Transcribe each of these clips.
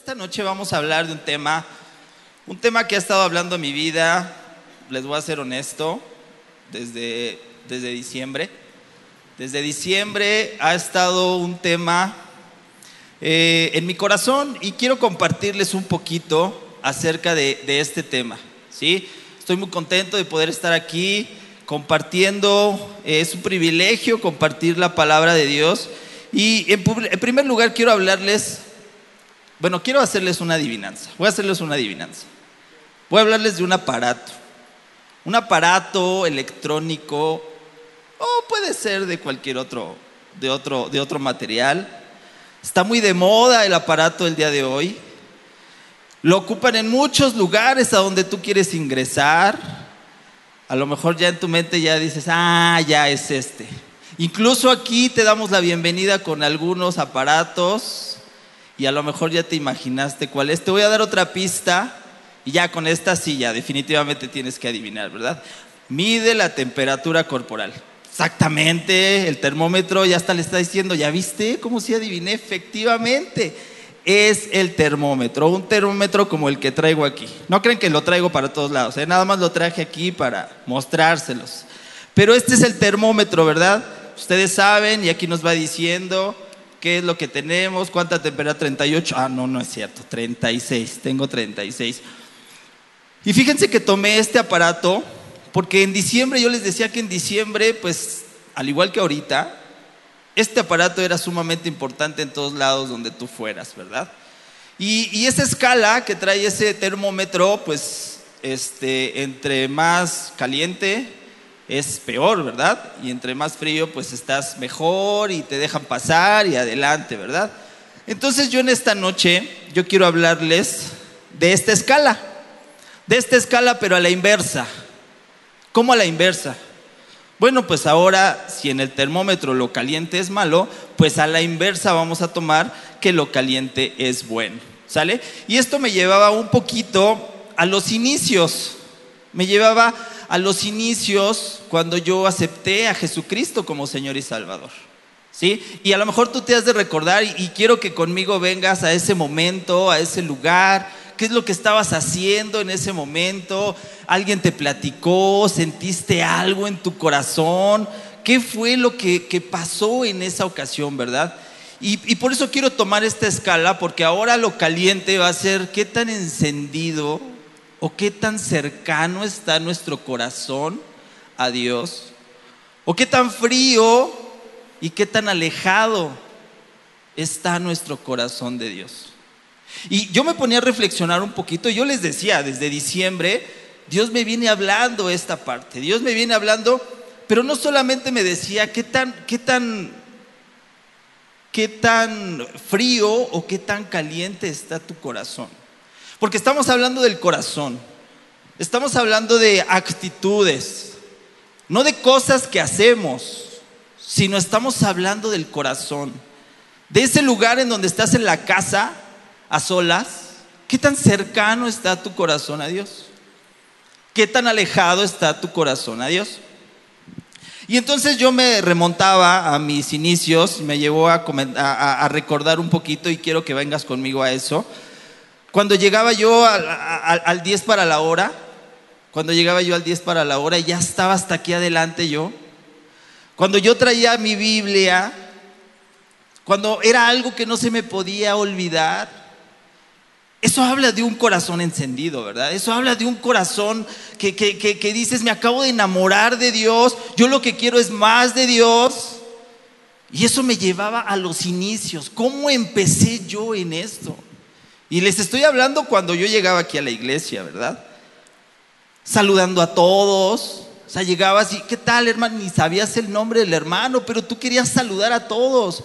esta noche vamos a hablar de un tema, un tema que ha estado hablando mi vida, les voy a ser honesto, desde, desde diciembre. Desde diciembre ha estado un tema eh, en mi corazón y quiero compartirles un poquito acerca de, de este tema. ¿sí? Estoy muy contento de poder estar aquí compartiendo, es un privilegio compartir la palabra de Dios. Y en, en primer lugar quiero hablarles bueno, quiero hacerles una adivinanza. Voy a hacerles una adivinanza. Voy a hablarles de un aparato. Un aparato electrónico o puede ser de cualquier otro, de otro, de otro material. Está muy de moda el aparato el día de hoy. Lo ocupan en muchos lugares a donde tú quieres ingresar. A lo mejor ya en tu mente ya dices, ah, ya es este. Incluso aquí te damos la bienvenida con algunos aparatos y a lo mejor ya te imaginaste cuál es. Te voy a dar otra pista y ya con esta silla definitivamente tienes que adivinar, ¿verdad? Mide la temperatura corporal. Exactamente, el termómetro ya hasta le está diciendo, ¿ya viste cómo si adiviné? Efectivamente, es el termómetro, un termómetro como el que traigo aquí. No creen que lo traigo para todos lados, ¿eh? nada más lo traje aquí para mostrárselos. Pero este es el termómetro, ¿verdad? Ustedes saben y aquí nos va diciendo ¿Qué es lo que tenemos? ¿Cuánta temperatura? 38. Ah, no, no es cierto. 36. Tengo 36. Y fíjense que tomé este aparato porque en diciembre yo les decía que en diciembre, pues al igual que ahorita, este aparato era sumamente importante en todos lados donde tú fueras, ¿verdad? Y, y esa escala que trae ese termómetro, pues este, entre más caliente, es peor, ¿verdad? Y entre más frío, pues estás mejor y te dejan pasar y adelante, ¿verdad? Entonces yo en esta noche, yo quiero hablarles de esta escala, de esta escala pero a la inversa. ¿Cómo a la inversa? Bueno, pues ahora si en el termómetro lo caliente es malo, pues a la inversa vamos a tomar que lo caliente es bueno. ¿Sale? Y esto me llevaba un poquito a los inicios, me llevaba a los inicios cuando yo acepté a Jesucristo como Señor y Salvador. ¿Sí? Y a lo mejor tú te has de recordar y, quiero que conmigo vengas a ese momento, a ese lugar. ¿Qué es lo que estabas haciendo en ese momento? ¿Alguien te platicó? ¿Sentiste algo en tu corazón? ¿Qué fue lo que, pasó en esa ocasión, verdad? Y, y, por eso quiero tomar esta escala, porque ahora lo caliente va a ser qué tan encendido o qué tan cercano está nuestro corazón a Dios, o qué tan frío y qué tan alejado está nuestro corazón de Dios. Y yo me ponía a reflexionar un poquito, yo les decía, desde diciembre, Dios me viene hablando esta parte, Dios me viene hablando, pero no solamente me decía qué tan, qué tan, qué tan frío o qué tan caliente está tu corazón. Porque estamos hablando del corazón, estamos hablando de actitudes, no de cosas que hacemos, sino estamos hablando del corazón, de ese lugar en donde estás en la casa, a solas, ¿qué tan cercano está tu corazón a Dios? ¿Qué tan alejado está tu corazón a Dios? Y entonces yo me remontaba a mis inicios, me llevó a, a, recordar un poquito y quiero que vengas conmigo a eso. Cuando llegaba yo al, 10 para la hora, cuando llegaba yo al 10 para la hora, ya estaba hasta aquí adelante yo. Cuando yo traía mi Biblia, cuando era algo que no se me podía olvidar, eso habla de un corazón encendido, ¿verdad? Eso habla de un corazón que, que, que, dices, me acabo de enamorar de Dios, yo lo que quiero es más de Dios. Y eso me llevaba a los inicios. ¿Cómo empecé yo en esto? Y les estoy hablando cuando yo llegaba aquí a la iglesia, ¿verdad? Saludando a todos. O sea, llegabas y, ¿qué tal, hermano? Ni sabías el nombre del hermano, pero tú querías saludar a todos.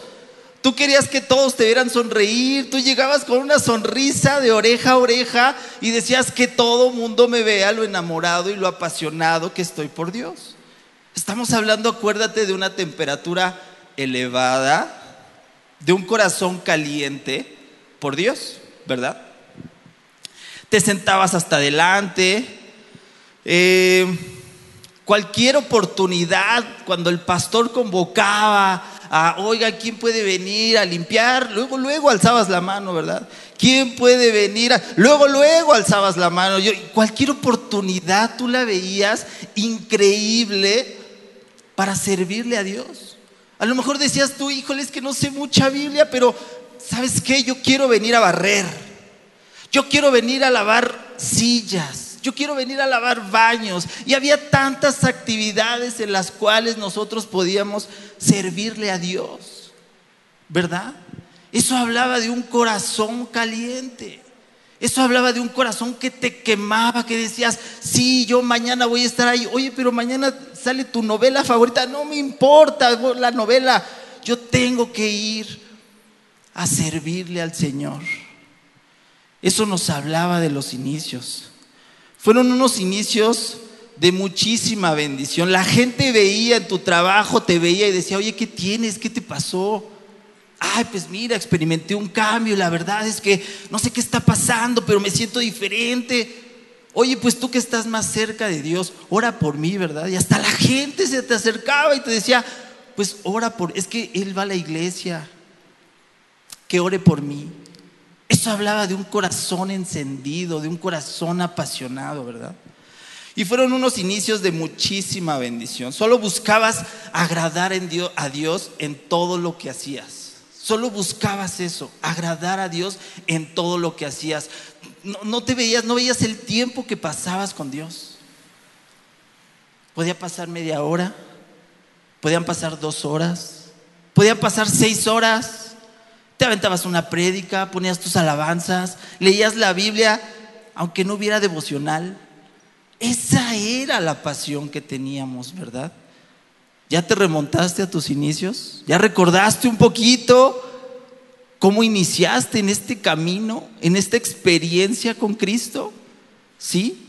Tú querías que todos te vieran sonreír. Tú llegabas con una sonrisa de oreja a oreja y decías que todo mundo me vea lo enamorado y lo apasionado que estoy por Dios. Estamos hablando, acuérdate, de una temperatura elevada, de un corazón caliente por Dios. ¿Verdad? Te sentabas hasta adelante. Eh, cualquier oportunidad, cuando el pastor convocaba a oiga, ¿quién puede venir a limpiar? Luego, luego alzabas la mano, ¿verdad? ¿Quién puede venir? A... Luego, luego alzabas la mano. Yo, cualquier oportunidad tú la veías increíble para servirle a Dios. A lo mejor decías tú, híjole, es que no sé mucha Biblia, pero ¿sabes qué? Yo quiero venir a barrer. Yo quiero venir a lavar sillas. Yo quiero venir a lavar baños. Y había tantas actividades en las cuales nosotros podíamos servirle a Dios. ¿Verdad? Eso hablaba de un corazón caliente. Eso hablaba de un corazón que te quemaba, que decías, sí, yo mañana voy a estar ahí. Oye, pero mañana sale tu novela favorita. No me importa la novela. Yo tengo que ir a servirle al Señor. Eso nos hablaba de los inicios. Fueron unos inicios de muchísima bendición. La gente veía en tu trabajo, te veía y decía, oye, ¿qué tienes? ¿Qué te pasó? Ay, pues mira, experimenté un cambio. La verdad es que no sé qué está pasando, pero me siento diferente. Oye, pues tú que estás más cerca de Dios, ora por mí, ¿verdad? Y hasta la gente se te acercaba y te decía, pues ora por, es que Él va a la iglesia, ore por mí. Eso hablaba de un corazón encendido, de un corazón apasionado, ¿verdad? Y fueron unos inicios de muchísima bendición. Solo buscabas agradar a Dios en todo lo que hacías. Solo buscabas eso, agradar a Dios en todo lo que hacías. No, te veías, no veías el tiempo que pasabas con Dios. Podía pasar media hora, podían pasar dos horas, podían pasar seis horas. Te aventabas una prédica, ponías tus alabanzas, leías la Biblia, aunque no hubiera devocional. Esa era la pasión que teníamos, ¿verdad? ¿Ya te remontaste a tus inicios? ¿Ya recordaste un poquito cómo iniciaste en este camino, en esta experiencia con Cristo? ¿Sí?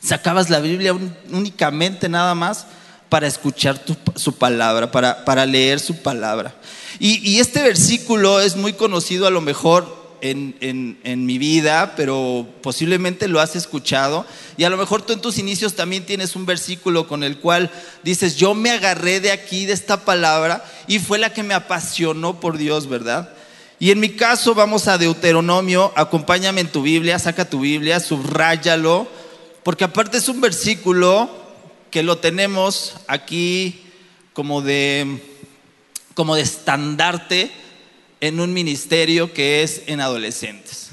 Sacabas la Biblia únicamente nada más para escuchar su palabra, para, para leer su palabra. Y, este versículo es muy conocido a lo mejor en, en, mi vida, pero posiblemente lo has escuchado. Y a lo mejor tú en tus inicios también tienes un versículo con el cual dices, yo me agarré de aquí, de esta palabra, y fue la que me apasionó por Dios, ¿verdad? Y en mi caso vamos a Deuteronomio, acompáñame en tu Biblia, saca tu Biblia, subráyalo, porque aparte es un versículo que lo tenemos aquí como de como de estandarte en un ministerio que es en adolescentes.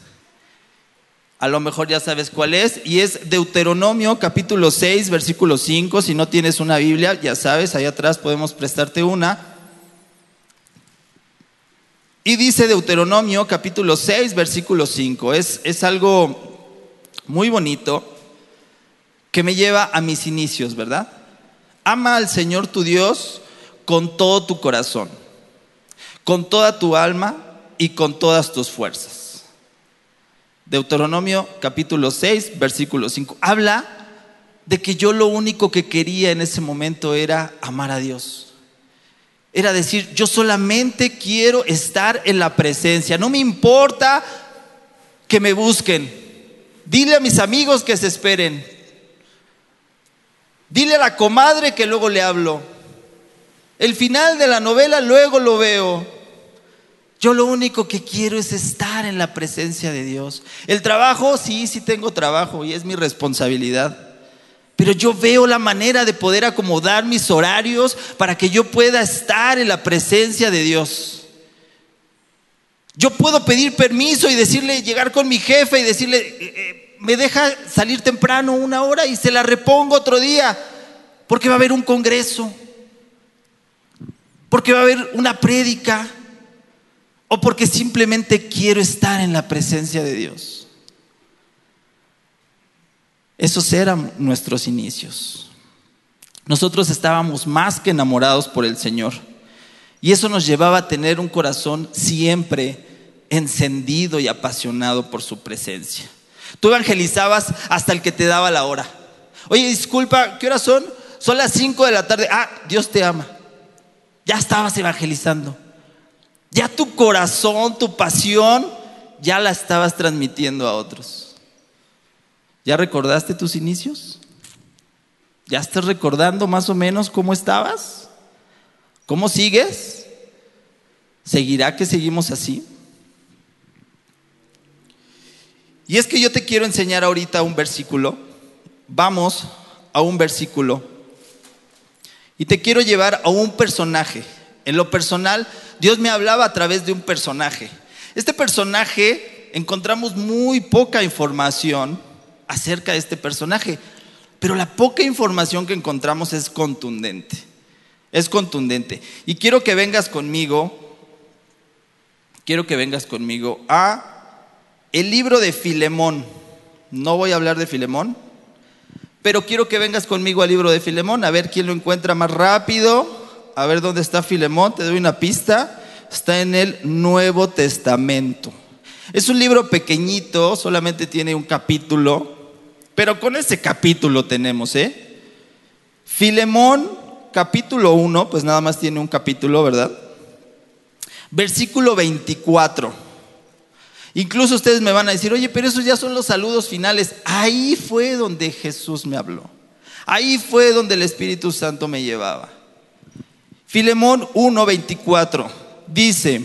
A lo mejor ya sabes cuál es, y es Deuteronomio capítulo 6, versículo 5. Si no tienes una Biblia, ya sabes, ahí atrás podemos prestarte una. Y dice Deuteronomio capítulo 6, versículo 5. Es, es algo muy bonito que me lleva a mis inicios, ¿verdad? Ama al Señor tu Dios con todo tu corazón, con toda tu alma y con todas tus fuerzas. Deuteronomio capítulo 6, versículo 5. Habla de que yo lo único que quería en ese momento era amar a Dios. Era decir, yo solamente quiero estar en la presencia. No me importa que me busquen. Dile a mis amigos que se esperen. Dile a la comadre que luego le hablo. El final de la novela luego lo veo. Yo lo único que quiero es estar en la presencia de Dios. El trabajo, sí, sí tengo trabajo y es mi responsabilidad. Pero yo veo la manera de poder acomodar mis horarios para que yo pueda estar en la presencia de Dios. Yo puedo pedir permiso y decirle, llegar con mi jefe y decirle, eh, eh, me deja salir temprano una hora y se la repongo otro día, porque va a haber un congreso porque va a haber una prédica o porque simplemente quiero estar en la presencia de Dios. Esos eran nuestros inicios. Nosotros estábamos más que enamorados por el Señor. Y eso nos llevaba a tener un corazón siempre encendido y apasionado por su presencia. Tú evangelizabas hasta el que te daba la hora. Oye, disculpa, ¿qué horas son? Son las 5 de la tarde. Ah, Dios te ama. Ya estabas evangelizando. Ya tu corazón, tu pasión, ya la estabas transmitiendo a otros. ¿Ya recordaste tus inicios? ¿Ya estás recordando más o menos cómo estabas? ¿Cómo sigues? ¿Seguirá que seguimos así? Y es que yo te quiero enseñar ahorita un versículo. Vamos a un versículo. Y te quiero llevar a un personaje. En lo personal, Dios me hablaba a través de un personaje. Este personaje, encontramos muy poca información acerca de este personaje, pero la poca información que encontramos es contundente. Es contundente. Y quiero que vengas conmigo, quiero que vengas conmigo a el libro de Filemón. No voy a hablar de Filemón, pero quiero que vengas conmigo al libro de Filemón, a ver quién lo encuentra más rápido. A ver dónde está Filemón, te doy una pista. Está en el Nuevo Testamento. Es un libro pequeñito, solamente tiene un capítulo, pero con ese capítulo tenemos, ¿eh? Filemón, capítulo 1, pues nada más tiene un capítulo, ¿verdad? Versículo 24. Incluso ustedes me van a decir, oye, pero esos ya son los saludos finales. Ahí fue donde Jesús me habló. Ahí fue donde el Espíritu Santo me llevaba. Filemón 1:24 dice,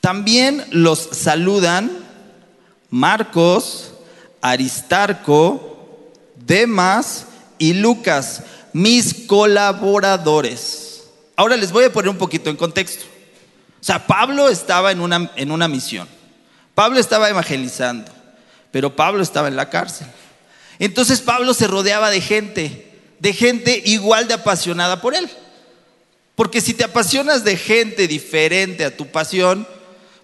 también los saludan Marcos, Aristarco, Demas y Lucas, mis colaboradores. Ahora les voy a poner un poquito en contexto. O sea, Pablo estaba en una, en una misión. Pablo estaba evangelizando, pero Pablo estaba en la cárcel. Entonces Pablo se rodeaba de gente, de gente igual de apasionada por él. Porque si te apasionas de gente diferente a tu pasión,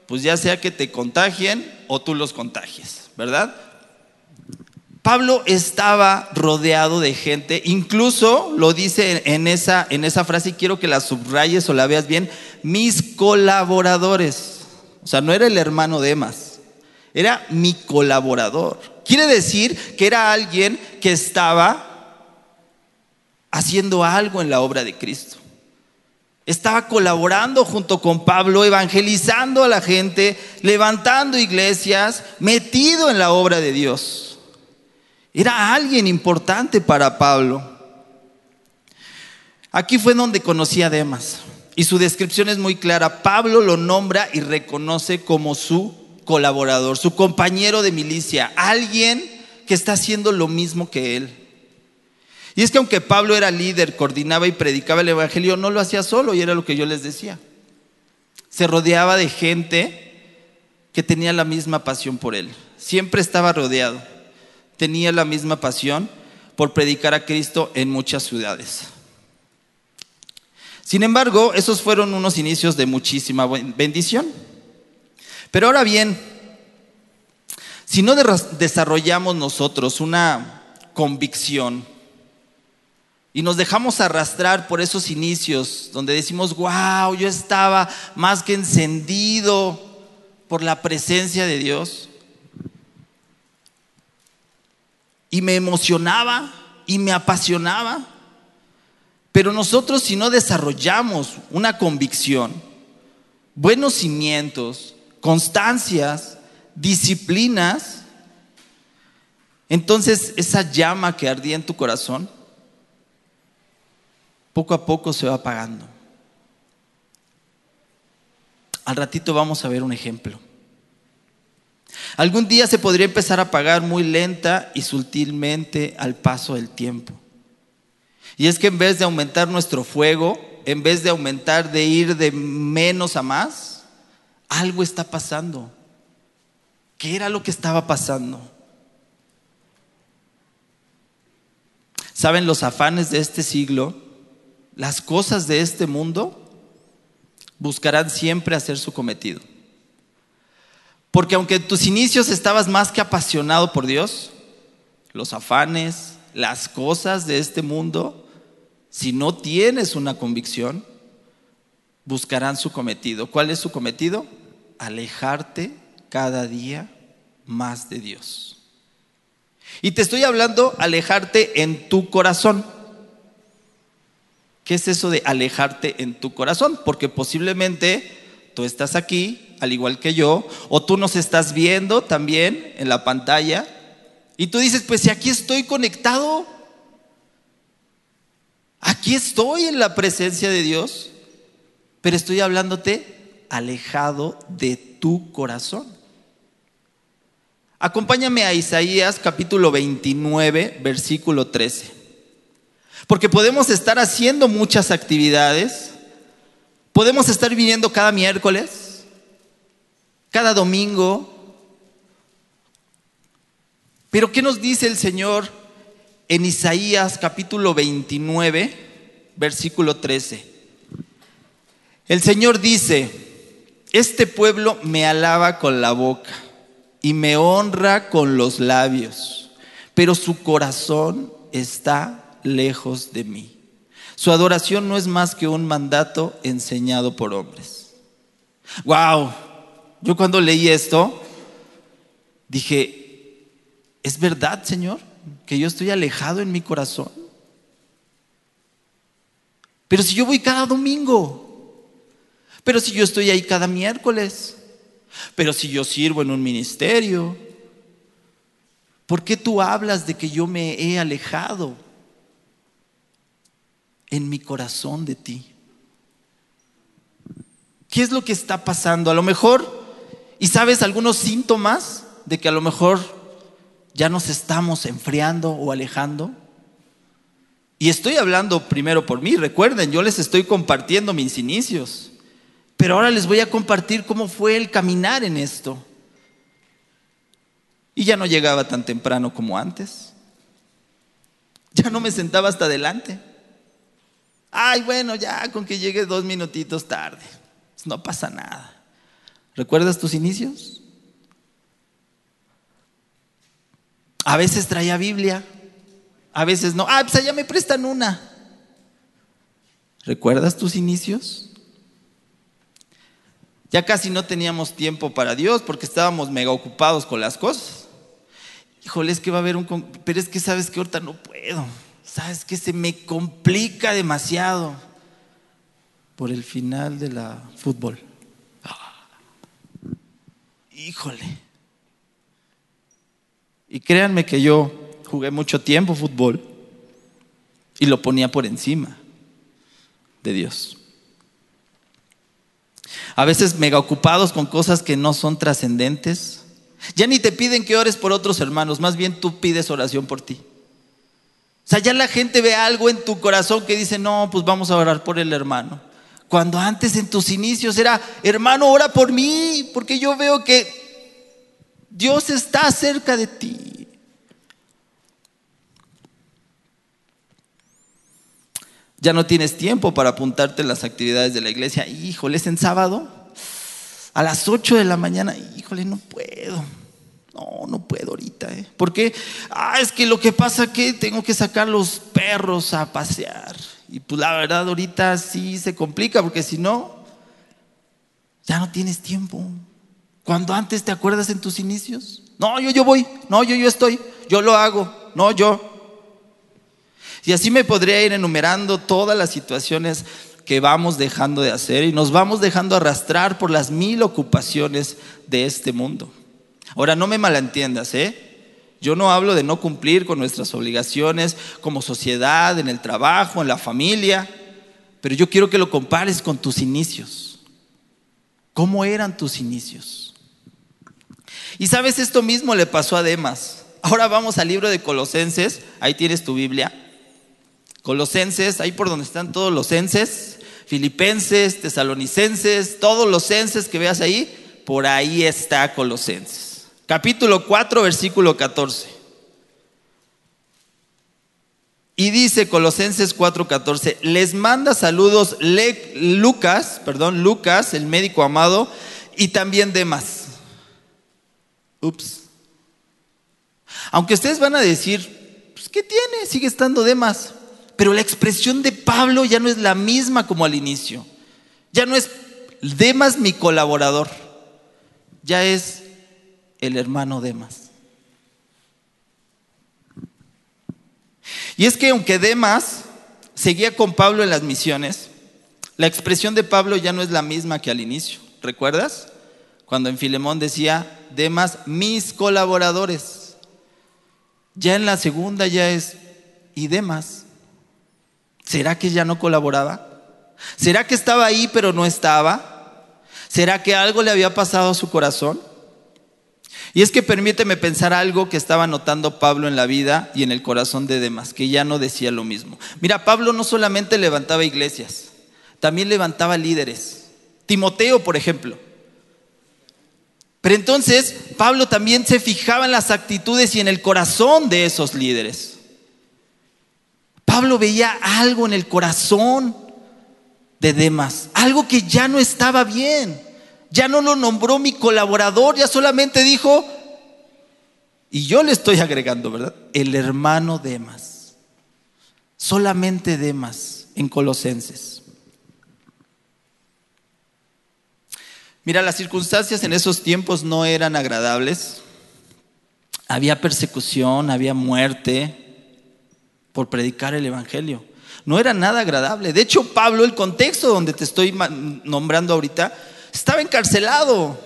pues ya sea que te contagien o tú los contagies, ¿verdad? Pablo estaba rodeado de gente, incluso lo dice en esa, en esa frase y quiero que la subrayes o la veas bien, mis colaboradores. O sea, no era el hermano de Emas, era mi colaborador. Quiere decir que era alguien que estaba haciendo algo en la obra de Cristo. Estaba colaborando junto con Pablo, evangelizando a la gente, levantando iglesias, metido en la obra de Dios. Era alguien importante para Pablo. Aquí fue donde conocí a Demas. Y su descripción es muy clara. Pablo lo nombra y reconoce como su colaborador, su compañero de milicia, alguien que está haciendo lo mismo que él. Y es que aunque Pablo era líder, coordinaba y predicaba el Evangelio, no lo hacía solo y era lo que yo les decía. Se rodeaba de gente que tenía la misma pasión por él. Siempre estaba rodeado. Tenía la misma pasión por predicar a Cristo en muchas ciudades. Sin embargo, esos fueron unos inicios de muchísima bendición. Pero ahora bien, si no desarrollamos nosotros una convicción y nos dejamos arrastrar por esos inicios donde decimos, wow, yo estaba más que encendido por la presencia de Dios, y me emocionaba y me apasionaba, pero nosotros si no desarrollamos una convicción, buenos cimientos, constancias, disciplinas, entonces esa llama que ardía en tu corazón, poco a poco se va apagando. Al ratito vamos a ver un ejemplo. Algún día se podría empezar a apagar muy lenta y sutilmente al paso del tiempo. Y es que en vez de aumentar nuestro fuego, en vez de aumentar de ir de menos a más, algo está pasando. ¿Qué era lo que estaba pasando? ¿Saben los afanes de este siglo? Las cosas de este mundo buscarán siempre hacer su cometido. Porque aunque en tus inicios estabas más que apasionado por Dios, los afanes, las cosas de este mundo si no tienes una convicción, buscarán su cometido. ¿Cuál es su cometido? Alejarte cada día más de Dios. Y te estoy hablando alejarte en tu corazón. ¿Qué es eso de alejarte en tu corazón? Porque posiblemente tú estás aquí, al igual que yo, o tú nos estás viendo también en la pantalla, y tú dices, pues si aquí estoy conectado, Aquí estoy en la presencia de Dios, pero estoy hablándote alejado de tu corazón. Acompáñame a Isaías capítulo 29, versículo 13. Porque podemos estar haciendo muchas actividades, podemos estar viniendo cada miércoles, cada domingo, pero ¿qué nos dice el Señor en Isaías capítulo 29, versículo 13? El Señor dice, este pueblo me alaba con la boca y me honra con los labios, pero su corazón está lejos de mí. Su adoración no es más que un mandato enseñado por hombres. Wow, yo cuando leí esto dije, ¿Es verdad, Señor, que yo estoy alejado en mi corazón? Pero si yo voy cada domingo, pero si yo estoy ahí cada miércoles, pero si yo sirvo en un ministerio, ¿por qué tú hablas de que yo me he alejado en mi corazón de ti? ¿Qué es lo que está pasando? A lo mejor, y sabes algunos síntomas de que a lo mejor ya nos estamos enfriando o alejando. Y estoy hablando primero por mí, recuerden, yo les estoy compartiendo mis inicios, pero ahora les voy a compartir cómo fue el caminar en esto. Y ya no llegaba tan temprano como antes. Ya no me sentaba hasta adelante. Ay, bueno, ya con que llegue dos minutitos tarde. No pasa nada. ¿Recuerdas tus inicios? A veces traía Biblia, a veces no. Ah, pues allá me prestan una. ¿Recuerdas tus inicios? Ya casi no teníamos tiempo para Dios porque estábamos mega ocupados con las cosas. Híjole, es que va a haber un... Pero es que sabes que ahorita no puedo. Sabes que se me complica demasiado por el final de la fútbol. Ah. Híjole. Y créanme que yo jugué mucho tiempo fútbol y lo ponía por encima de Dios. A veces mega ocupados con cosas que no son trascendentes. Ya ni te piden que ores por otros hermanos, más bien tú pides oración por ti. O sea, ya la gente ve algo en tu corazón que dice, no, pues vamos a orar por el hermano. Cuando antes en tus inicios era, hermano, ora por mí, porque yo veo que Dios está cerca de ti. Ya no tienes tiempo para apuntarte en las actividades de la iglesia. Híjole, es en sábado a las 8 de la mañana. Híjole, no puedo. No, no puedo ahorita. ¿eh? ¿Por qué? Ah, es que lo que pasa es que tengo que sacar los perros a pasear. Y pues la verdad ahorita sí se complica porque si no, ya no tienes tiempo. Cuando antes te acuerdas en tus inicios. No, yo, yo voy. No, yo, yo estoy. Yo lo hago. No, yo. Y así me podría ir enumerando todas las situaciones que vamos dejando de hacer y nos vamos dejando arrastrar por las mil ocupaciones de este mundo. Ahora, no me malentiendas, ¿eh? Yo no hablo de no cumplir con nuestras obligaciones como sociedad, en el trabajo, en la familia, pero yo quiero que lo compares con tus inicios. ¿Cómo eran tus inicios? Y sabes, esto mismo le pasó a Demas. Ahora vamos al libro de Colosenses, ahí tienes tu Biblia. Colosenses, ahí por donde están todos los enses, filipenses, tesalonicenses, todos los enses que veas ahí, por ahí está Colosenses. Capítulo 4, versículo 14. Y dice Colosenses 4:14, les manda saludos Lucas, perdón, Lucas, el médico amado, y también Demas Ups. Aunque ustedes van a decir, pues, ¿qué tiene? Sigue estando Demas. Pero la expresión de Pablo ya no es la misma como al inicio. Ya no es Demas mi colaborador. Ya es el hermano Demas. Y es que aunque Demas seguía con Pablo en las misiones, la expresión de Pablo ya no es la misma que al inicio. ¿Recuerdas? Cuando en Filemón decía, Demas, mis colaboradores. Ya en la segunda ya es, y Demas. ¿Será que ya no colaboraba? ¿Será que estaba ahí pero no estaba? ¿Será que algo le había pasado a su corazón? Y es que permíteme pensar algo que estaba notando Pablo en la vida y en el corazón de Demas, que ya no decía lo mismo. Mira, Pablo no solamente levantaba iglesias, también levantaba líderes. Timoteo, por ejemplo. Pero entonces Pablo también se fijaba en las actitudes y en el corazón de esos líderes. Pablo veía algo en el corazón de Demas, algo que ya no estaba bien. Ya no lo nombró mi colaborador, ya solamente dijo, y yo le estoy agregando, ¿verdad? El hermano Demas. Solamente Demas en Colosenses. Mira, las circunstancias en esos tiempos no eran agradables. Había persecución, había muerte por predicar el Evangelio. No era nada agradable. De hecho, Pablo, el contexto donde te estoy nombrando ahorita, estaba encarcelado.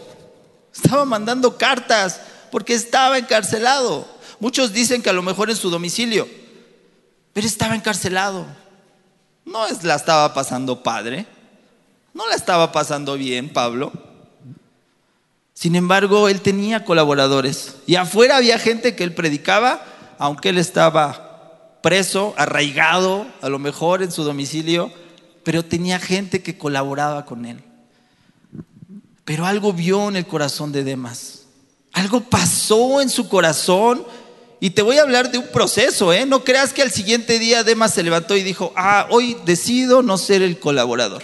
Estaba mandando cartas porque estaba encarcelado. Muchos dicen que a lo mejor en su domicilio, pero estaba encarcelado. No la estaba pasando padre, no la estaba pasando bien Pablo. Sin embargo, él tenía colaboradores y afuera había gente que él predicaba, aunque él estaba preso, arraigado, a lo mejor en su domicilio, pero tenía gente que colaboraba con él. Pero algo vio en el corazón de Demas. Algo pasó en su corazón. Y te voy a hablar de un proceso, ¿eh? No creas que al siguiente día Demas se levantó y dijo, ah, hoy decido no ser el colaborador.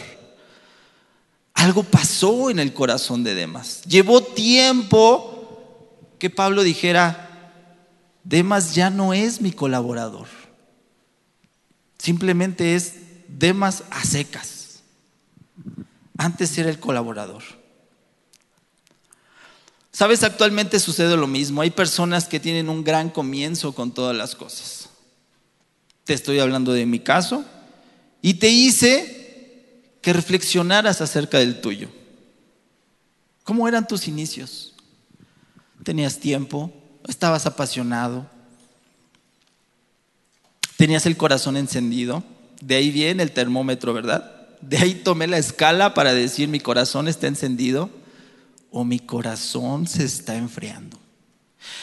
Algo pasó en el corazón de Demas. Llevó tiempo que Pablo dijera, Demas ya no es mi colaborador. Simplemente es Demas a secas. Antes era el colaborador. Sabes, actualmente sucede lo mismo. Hay personas que tienen un gran comienzo con todas las cosas. Te estoy hablando de mi caso y te hice que reflexionaras acerca del tuyo. ¿Cómo eran tus inicios? ¿Tenías tiempo? ¿Estabas apasionado? ¿Tenías el corazón encendido? De ahí viene el termómetro, ¿verdad? De ahí tomé la escala para decir mi corazón está encendido o mi corazón se está enfriando.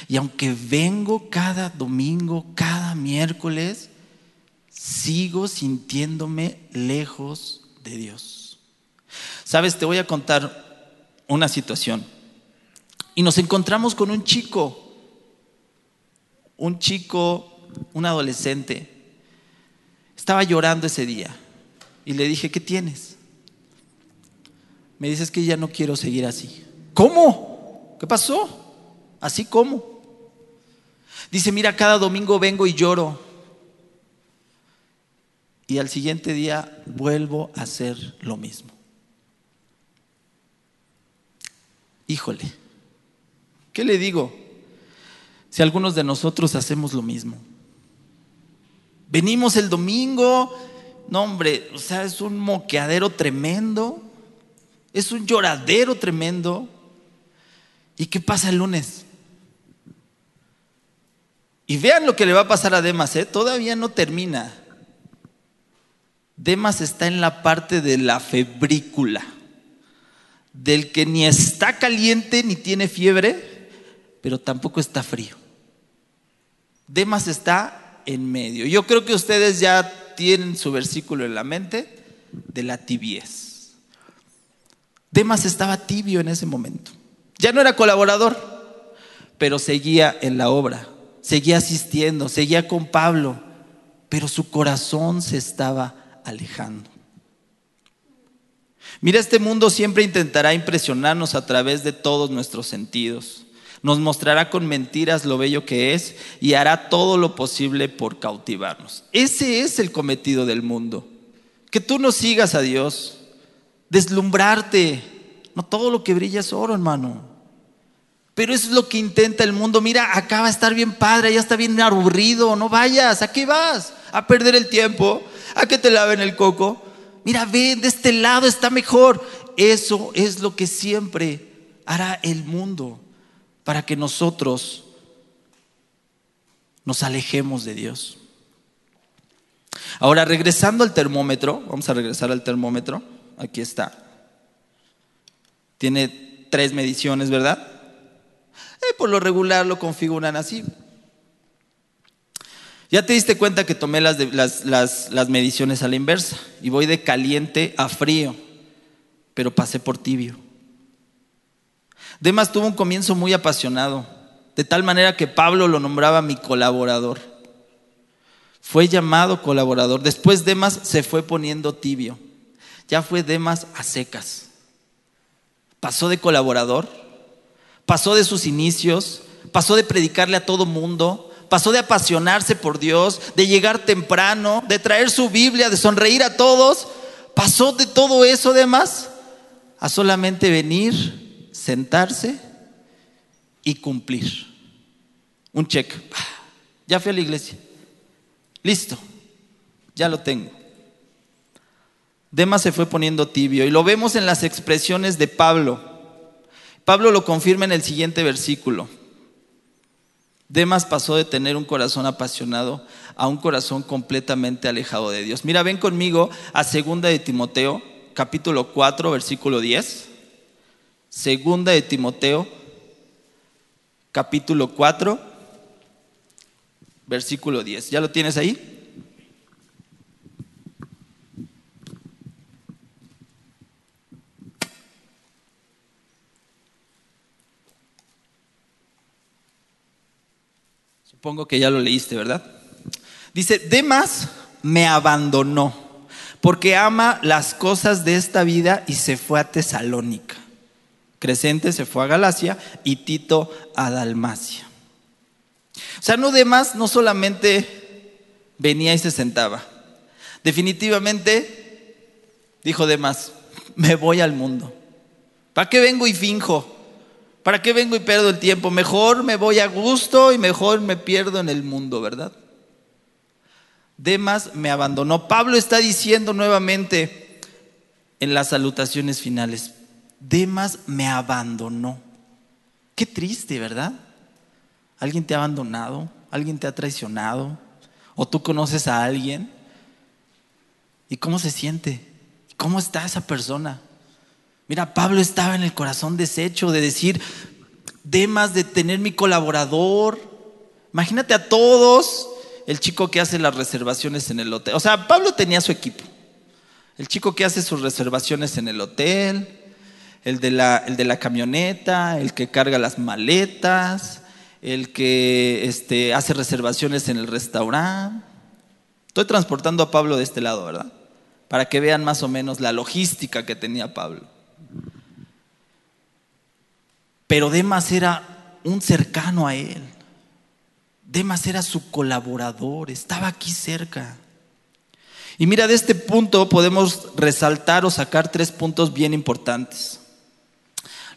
Y aunque vengo cada domingo, cada miércoles, sigo sintiéndome lejos de Dios. Sabes, te voy a contar una situación. Y nos encontramos con un chico, un chico, un adolescente. Estaba llorando ese día y le dije, ¿qué tienes? Me dices que ya no quiero seguir así. ¿Cómo? ¿Qué pasó? ¿Así cómo? Dice, mira, cada domingo vengo y lloro y al siguiente día vuelvo a hacer lo mismo. Híjole, ¿qué le digo? Si algunos de nosotros hacemos lo mismo. Venimos el domingo, no hombre, o sea, es un moqueadero tremendo, es un lloradero tremendo. ¿Y qué pasa el lunes? Y vean lo que le va a pasar a Demas, ¿eh? todavía no termina. Demas está en la parte de la febrícula, del que ni está caliente ni tiene fiebre, pero tampoco está frío. Demas está en medio. Yo creo que ustedes ya tienen su versículo en la mente de la tibiez. Demas estaba tibio en ese momento. Ya no era colaborador, pero seguía en la obra, seguía asistiendo, seguía con Pablo, pero su corazón se estaba alejando. Mira, este mundo siempre intentará impresionarnos a través de todos nuestros sentidos. Nos mostrará con mentiras lo bello que es y hará todo lo posible por cautivarnos. Ese es el cometido del mundo. Que tú no sigas a Dios, deslumbrarte. No todo lo que brilla es oro, hermano. Pero eso es lo que intenta el mundo. Mira, acá va a estar bien padre, ya está bien aburrido. No vayas, ¿a vas? A perder el tiempo a que te laven el coco. Mira, ve, de este lado está mejor. Eso es lo que siempre hará el mundo para que nosotros nos alejemos de Dios. Ahora, regresando al termómetro, vamos a regresar al termómetro, aquí está. Tiene tres mediciones, ¿verdad? Eh, por lo regular lo configuran así. Ya te diste cuenta que tomé las, las, las mediciones a la inversa y voy de caliente a frío, pero pasé por tibio. Demas tuvo un comienzo muy apasionado, de tal manera que Pablo lo nombraba mi colaborador. Fue llamado colaborador. Después Demas se fue poniendo tibio. Ya fue Demas a secas. Pasó de colaborador, pasó de sus inicios, pasó de predicarle a todo mundo, pasó de apasionarse por Dios, de llegar temprano, de traer su Biblia, de sonreír a todos, pasó de todo eso demás a solamente venir, sentarse y cumplir. Un check. Ya fui a la iglesia. Listo. Ya lo tengo. Demas se fue poniendo tibio y lo vemos en las expresiones de Pablo. Pablo lo confirma en el siguiente versículo. Demas pasó de tener un corazón apasionado a un corazón completamente alejado de Dios. Mira, ven conmigo a segunda de Timoteo, capítulo 4, versículo 10. Segunda de Timoteo, capítulo 4, versículo 10. ¿Ya lo tienes ahí? Supongo que ya lo leíste, ¿verdad? Dice, Demas me abandonó porque ama las cosas de esta vida y se fue a Tesalónica. Crescente se fue a Galacia y Tito a Dalmacia. O sea, no Demas no solamente venía y se sentaba. Definitivamente dijo Demas, me voy al mundo. ¿Para qué vengo y finjo? ¿Para qué vengo y pierdo el tiempo? Mejor me voy a gusto y mejor me pierdo en el mundo, ¿verdad? Demas me abandonó. Pablo está diciendo nuevamente en las salutaciones finales, Demas me abandonó. Qué triste, ¿verdad? ¿Alguien te ha abandonado? ¿Alguien te ha traicionado? ¿O tú conoces a alguien? ¿Y cómo se siente? ¿Cómo está esa persona? Mira, Pablo estaba en el corazón deshecho de decir, Demas de tener mi colaborador. Imagínate a todos, el chico que hace las reservaciones en el hotel. O sea, Pablo tenía su equipo. El chico que hace sus reservaciones en el hotel, el de la, el de la camioneta, el que carga las maletas, el que este, hace reservaciones en el restaurante. Estoy transportando a Pablo de este lado, ¿verdad? Para que vean más o menos la logística que tenía Pablo. Pero Demas era un cercano a él. Demas era su colaborador, estaba aquí cerca. Y mira, de este punto podemos resaltar o sacar tres puntos bien importantes.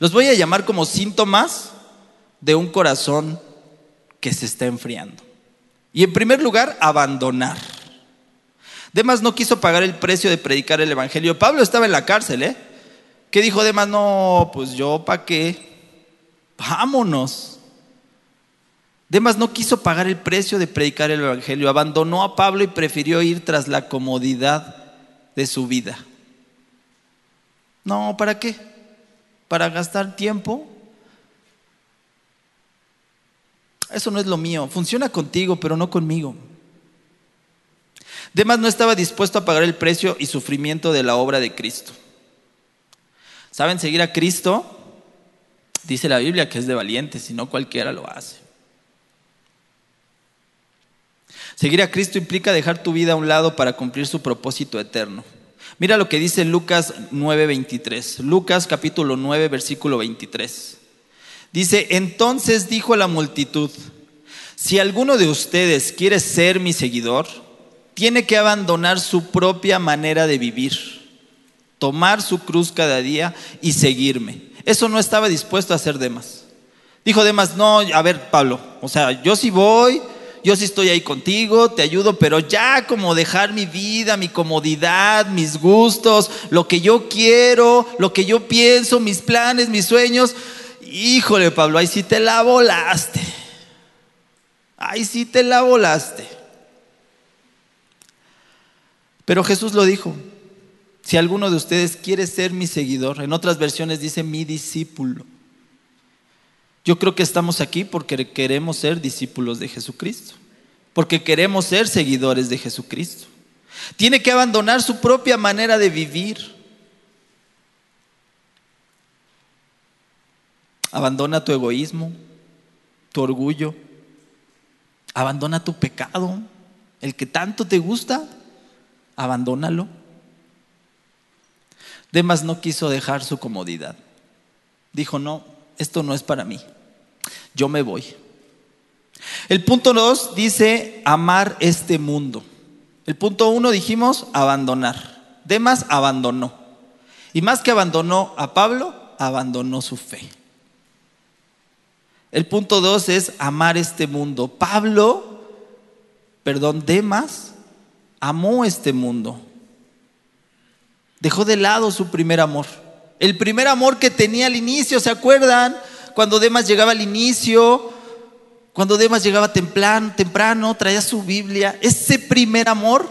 Los voy a llamar como síntomas de un corazón que se está enfriando. Y en primer lugar, abandonar. Demas no quiso pagar el precio de predicar el Evangelio. Pablo estaba en la cárcel, ¿eh? ¿Qué dijo Demas? No, pues yo para qué vámonos. Demas no quiso pagar el precio de predicar el Evangelio, abandonó a Pablo y prefirió ir tras la comodidad de su vida. No, ¿para qué? ¿Para gastar tiempo? Eso no es lo mío. Funciona contigo, pero no conmigo. Demas no estaba dispuesto a pagar el precio y sufrimiento de la obra de Cristo. ¿Saben? Seguir a Cristo Dice la Biblia que es de valientes, si no cualquiera lo hace. Seguir a Cristo implica dejar tu vida a un lado para cumplir su propósito eterno. Mira lo que dice Lucas 9:23. Lucas capítulo 9, versículo 23. Dice, entonces dijo a la multitud, si alguno de ustedes quiere ser mi seguidor, tiene que abandonar su propia manera de vivir, tomar su cruz cada día y seguirme. Eso no estaba dispuesto a hacer Demas. Dijo Demas, no, a ver, Pablo, o sea, yo sí voy, yo sí estoy ahí contigo, te ayudo, pero ya como dejar mi vida, mi comodidad, mis gustos, lo que yo quiero, lo que yo pienso, mis planes, mis sueños. Híjole, Pablo, ahí sí te la volaste. Ahí sí te la volaste. Pero Jesús lo dijo, si alguno de ustedes quiere ser mi seguidor, en otras versiones dice mi discípulo. Yo creo que estamos aquí porque queremos ser discípulos de Jesucristo, porque queremos ser seguidores de Jesucristo. Tiene que abandonar su propia manera de vivir. Abandona tu egoísmo, tu orgullo. Abandona tu pecado, el que tanto te gusta, abandónalo. Demas no quiso dejar su comodidad. Dijo, no, esto no es para mí. Yo me voy. El punto dos dice amar este mundo. El punto uno dijimos abandonar. Demas abandonó. Y más que abandonó a Pablo, abandonó su fe. El punto dos es amar este mundo. Pablo, perdón, Demas, amó este mundo. Dejó de lado su primer amor. El primer amor que tenía al inicio, ¿se acuerdan? Cuando Demas llegaba al inicio, cuando Demas llegaba temprano, temprano, traía su Biblia. Ese primer amor,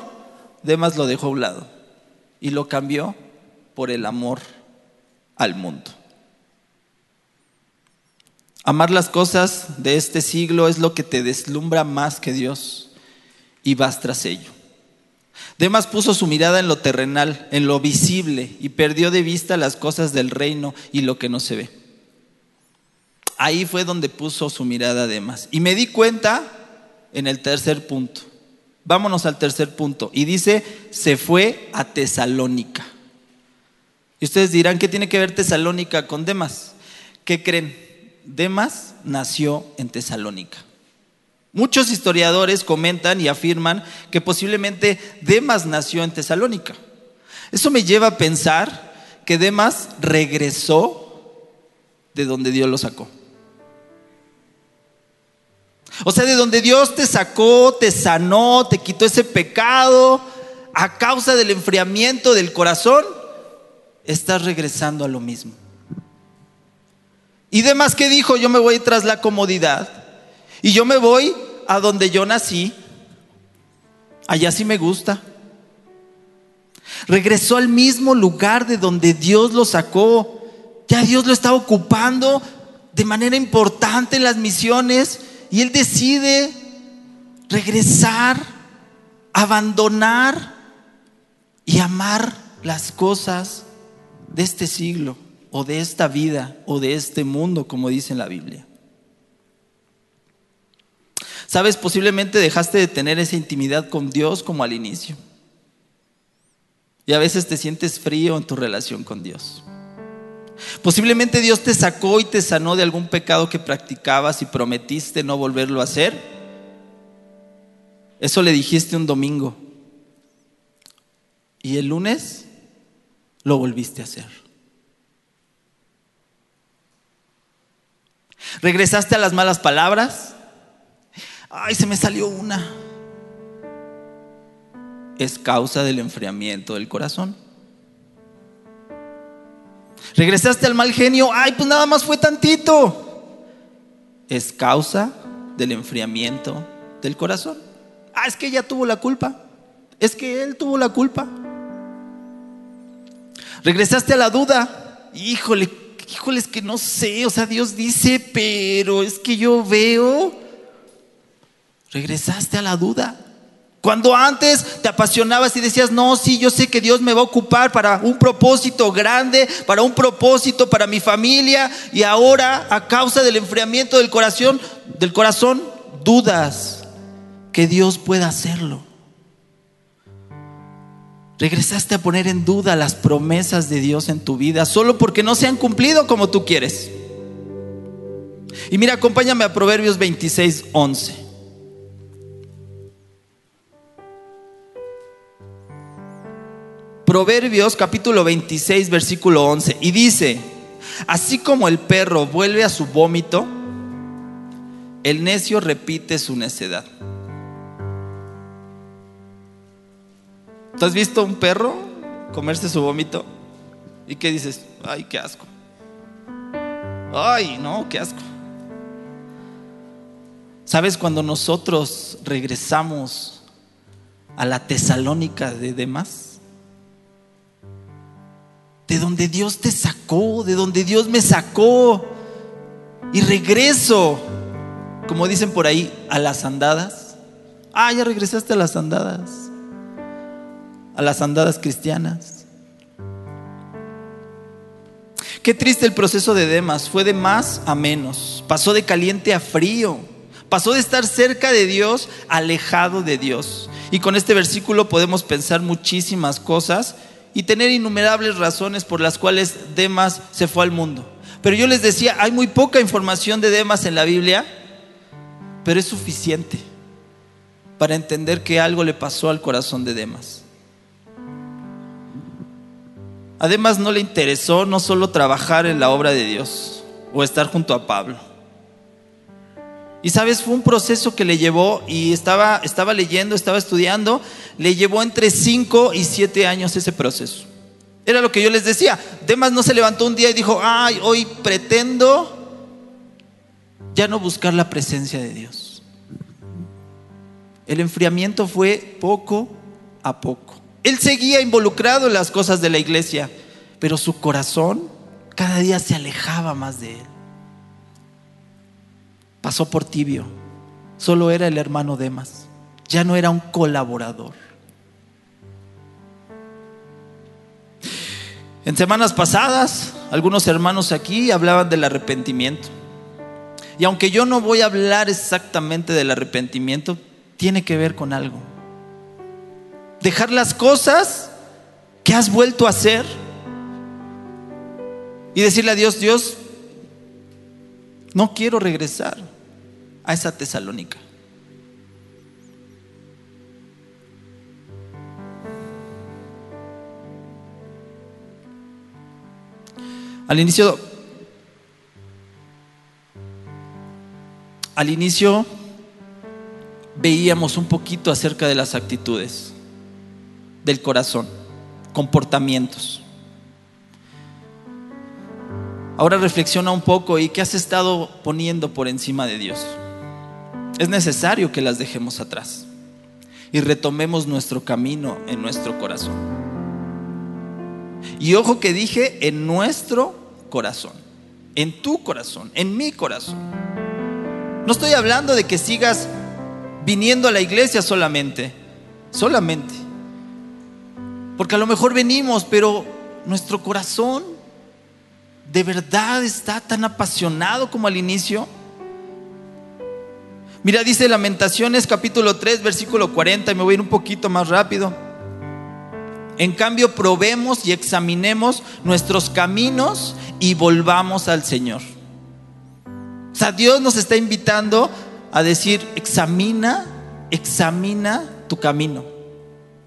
Demas lo dejó a un lado y lo cambió por el amor al mundo. Amar las cosas de este siglo es lo que te deslumbra más que Dios y vas tras ello. Demas puso su mirada en lo terrenal, en lo visible y perdió de vista las cosas del reino y lo que no se ve. Ahí fue donde puso su mirada Demas. Y me di cuenta en el tercer punto. Vámonos al tercer punto. Y dice, se fue a Tesalónica. Y ustedes dirán, ¿qué tiene que ver Tesalónica con Demas? ¿Qué creen? Demas nació en Tesalónica. Muchos historiadores comentan y afirman que posiblemente Demas nació en Tesalónica. Eso me lleva a pensar que Demas regresó de donde Dios lo sacó. O sea, de donde Dios te sacó, te sanó, te quitó ese pecado a causa del enfriamiento del corazón, estás regresando a lo mismo. Y demás que dijo, yo me voy tras la comodidad. Y yo me voy a donde yo nací. Allá sí me gusta. Regresó al mismo lugar de donde Dios lo sacó. Ya Dios lo está ocupando de manera importante en las misiones. Y él decide regresar, abandonar y amar las cosas de este siglo o de esta vida o de este mundo, como dice en la Biblia. Sabes, posiblemente dejaste de tener esa intimidad con Dios como al inicio. Y a veces te sientes frío en tu relación con Dios. Posiblemente Dios te sacó y te sanó de algún pecado que practicabas y prometiste no volverlo a hacer. Eso le dijiste un domingo. Y el lunes lo volviste a hacer. ¿Regresaste a las malas palabras? Ay, se me salió una. Es causa del enfriamiento del corazón. ¿Regresaste al mal genio? Ay, pues nada más fue tantito. Es causa del enfriamiento del corazón. Ah, es que ella tuvo la culpa. Es que él tuvo la culpa. Regresaste a la duda. Híjole, híjoles que no sé, o sea, Dios dice, pero es que yo veo, regresaste a la duda. Cuando antes te apasionabas y decías, no, sí, yo sé que Dios me va a ocupar para un propósito grande, para un propósito para mi familia, y ahora a causa del enfriamiento del corazón, del corazón, dudas que Dios pueda hacerlo. Regresaste a poner en duda las promesas de Dios en tu vida solo porque no se han cumplido como tú quieres. Y mira, acompáñame a Proverbios 26, 11. Proverbios capítulo 26, versículo 11. Y dice, así como el perro vuelve a su vómito, el necio repite su necedad. ¿Tú has visto un perro comerse su vómito? ¿Y qué dices? Ay, qué asco. Ay, no, qué asco. ¿Sabes cuando nosotros regresamos a la Tesalónica de Demas? De donde Dios te sacó, de donde Dios me sacó. Y regreso, como dicen por ahí, a las andadas. Ah, ya regresaste a las andadas. A las andadas cristianas. Qué triste el proceso de Demas. Fue de más a menos. Pasó de caliente a frío. Pasó de estar cerca de Dios, alejado de Dios. Y con este versículo podemos pensar muchísimas cosas y tener innumerables razones por las cuales Demas se fue al mundo. Pero yo les decía, hay muy poca información de Demas en la Biblia, pero es suficiente para entender que algo le pasó al corazón de Demas. Además no le interesó no solo trabajar en la obra de Dios o estar junto a Pablo. Y sabes, fue un proceso que le llevó, y estaba, estaba leyendo, estaba estudiando, le llevó entre 5 y 7 años ese proceso. Era lo que yo les decía. Demas no se levantó un día y dijo, ay, hoy pretendo ya no buscar la presencia de Dios. El enfriamiento fue poco a poco. Él seguía involucrado en las cosas de la iglesia, pero su corazón cada día se alejaba más de él. Pasó por tibio. Solo era el hermano Demas. Ya no era un colaborador. En semanas pasadas, algunos hermanos aquí hablaban del arrepentimiento. Y aunque yo no voy a hablar exactamente del arrepentimiento, tiene que ver con algo dejar las cosas que has vuelto a hacer y decirle a Dios, Dios, no quiero regresar a esa Tesalónica. Al inicio, al inicio veíamos un poquito acerca de las actitudes del corazón, comportamientos. Ahora reflexiona un poco y qué has estado poniendo por encima de Dios. Es necesario que las dejemos atrás y retomemos nuestro camino en nuestro corazón. Y ojo que dije en nuestro corazón, en tu corazón, en mi corazón. No estoy hablando de que sigas viniendo a la iglesia solamente, solamente. Porque a lo mejor venimos, pero nuestro corazón de verdad está tan apasionado como al inicio. Mira, dice Lamentaciones capítulo 3, versículo 40, y me voy a ir un poquito más rápido. En cambio, probemos y examinemos nuestros caminos y volvamos al Señor. O sea, Dios nos está invitando a decir, examina, examina tu camino.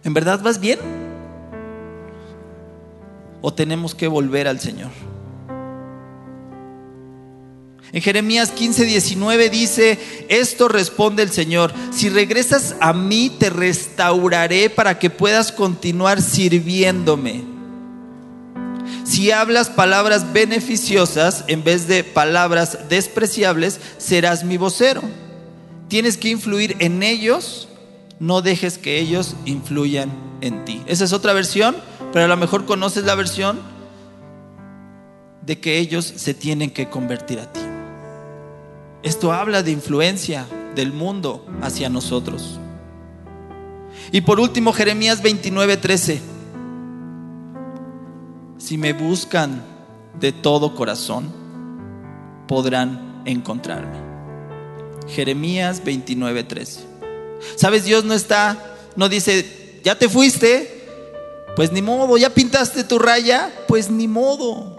¿En verdad vas bien? o tenemos que volver al Señor. En Jeremías 15, 19 dice, esto responde el Señor, si regresas a mí te restauraré para que puedas continuar sirviéndome. Si hablas palabras beneficiosas en vez de palabras despreciables, serás mi vocero. Tienes que influir en ellos, no dejes que ellos influyan en ti. Esa es otra versión pero a lo mejor conoces la versión de que ellos se tienen que convertir a ti. Esto habla de influencia del mundo hacia nosotros. Y por último, Jeremías 29, 13. Si me buscan de todo corazón, podrán encontrarme. Jeremías 29, 13. ¿Sabes? Dios no está, no dice, ya te fuiste, pues ni modo, ya pintaste tu raya, pues ni modo.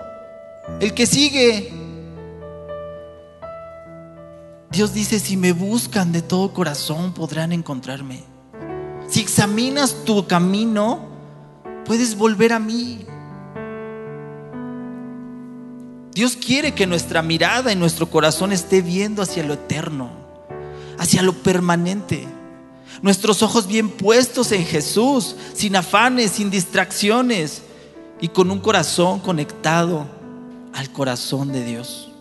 El que sigue. Dios dice, si me buscan de todo corazón podrán encontrarme. Si examinas tu camino, puedes volver a mí. Dios quiere que nuestra mirada y nuestro corazón esté viendo hacia lo eterno, hacia lo permanente nuestros ojos bien puestos en Jesús, sin afanes, sin distracciones y con un corazón conectado al corazón de Dios.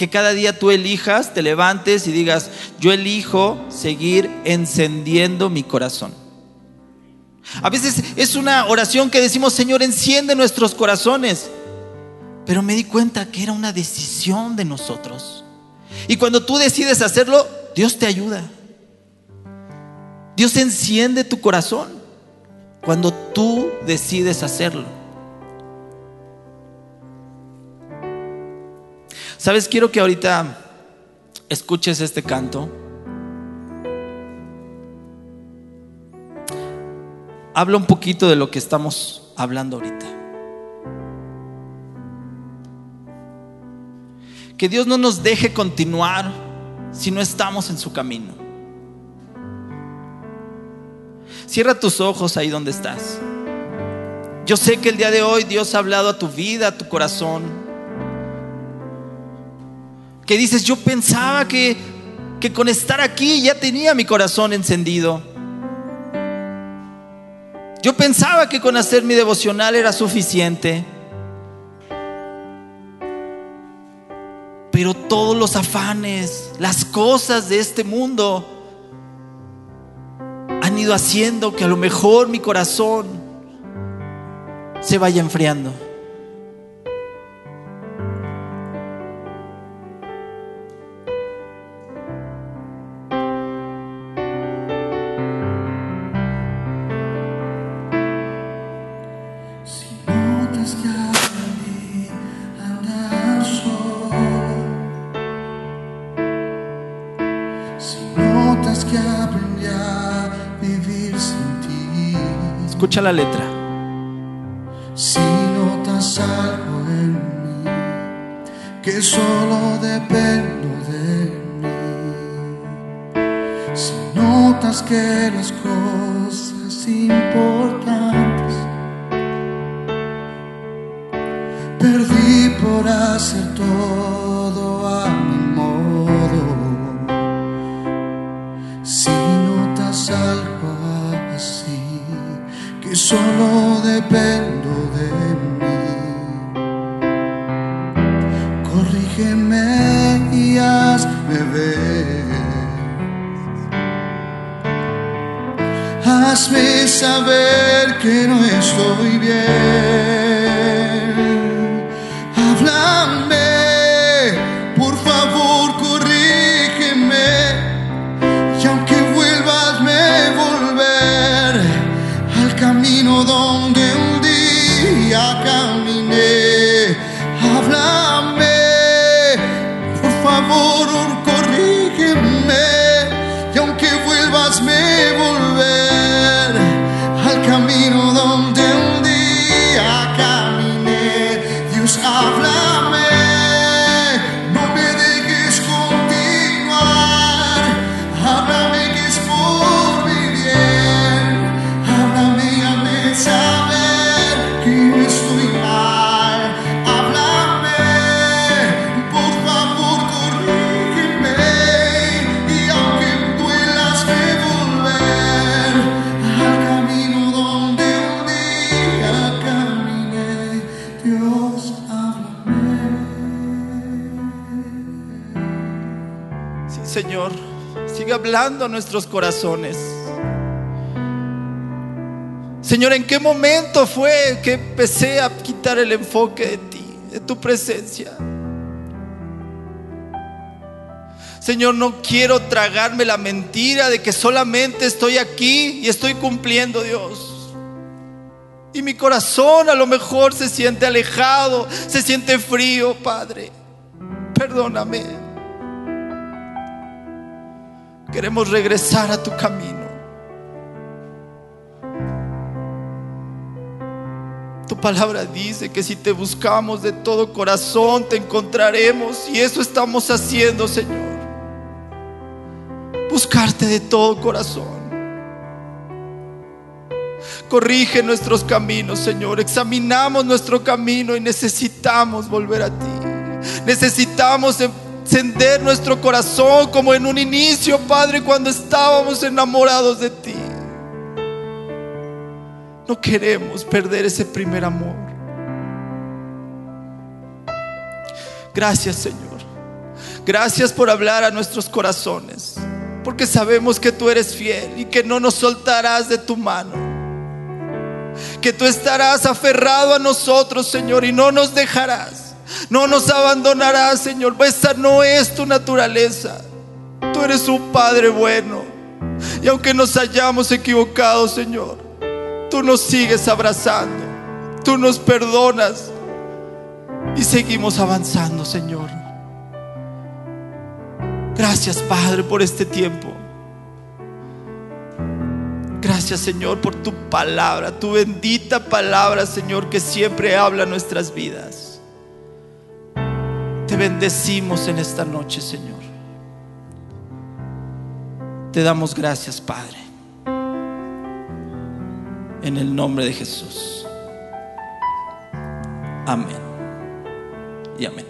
Que cada día tú elijas, te levantes y digas, yo elijo seguir encendiendo mi corazón. A veces es una oración que decimos, Señor, enciende nuestros corazones. Pero me di cuenta que era una decisión de nosotros. Y cuando tú decides hacerlo, Dios te ayuda. Dios enciende tu corazón cuando tú decides hacerlo. Sabes, quiero que ahorita escuches este canto. Habla un poquito de lo que estamos hablando ahorita. Que Dios no nos deje continuar si no estamos en su camino. Cierra tus ojos ahí donde estás. Yo sé que el día de hoy Dios ha hablado a tu vida, a tu corazón. Que dices, yo pensaba que, que con estar aquí ya tenía mi corazón encendido. Yo pensaba que con hacer mi devocional era suficiente. Pero todos los afanes, las cosas de este mundo han ido haciendo que a lo mejor mi corazón se vaya enfriando. Escucha la letra. Si notas algo en mí, que solo dependo de mí. Si notas que las cosas nuestros corazones. Señor, ¿en qué momento fue que empecé a quitar el enfoque de ti, de tu presencia? Señor, no quiero tragarme la mentira de que solamente estoy aquí y estoy cumpliendo, Dios. Y mi corazón a lo mejor se siente alejado, se siente frío, Padre. Perdóname. Queremos regresar a tu camino. Tu palabra dice que si te buscamos de todo corazón, te encontraremos. Y eso estamos haciendo, Señor. Buscarte de todo corazón. Corrige nuestros caminos, Señor. Examinamos nuestro camino y necesitamos volver a ti. Necesitamos encender nuestro corazón como en un inicio, Padre, cuando estábamos enamorados de ti. No queremos perder ese primer amor. Gracias, Señor. Gracias por hablar a nuestros corazones, porque sabemos que tú eres fiel y que no nos soltarás de tu mano. Que tú estarás aferrado a nosotros, Señor, y no nos dejarás. No nos abandonarás, Señor. Esta no es tu naturaleza. Tú eres un Padre bueno. Y aunque nos hayamos equivocado, Señor, tú nos sigues abrazando. Tú nos perdonas. Y seguimos avanzando, Señor. Gracias, Padre, por este tiempo. Gracias, Señor, por tu palabra, tu bendita palabra, Señor, que siempre habla nuestras vidas. Bendecimos en esta noche, Señor. Te damos gracias, Padre. En el nombre de Jesús. Amén. Y amén.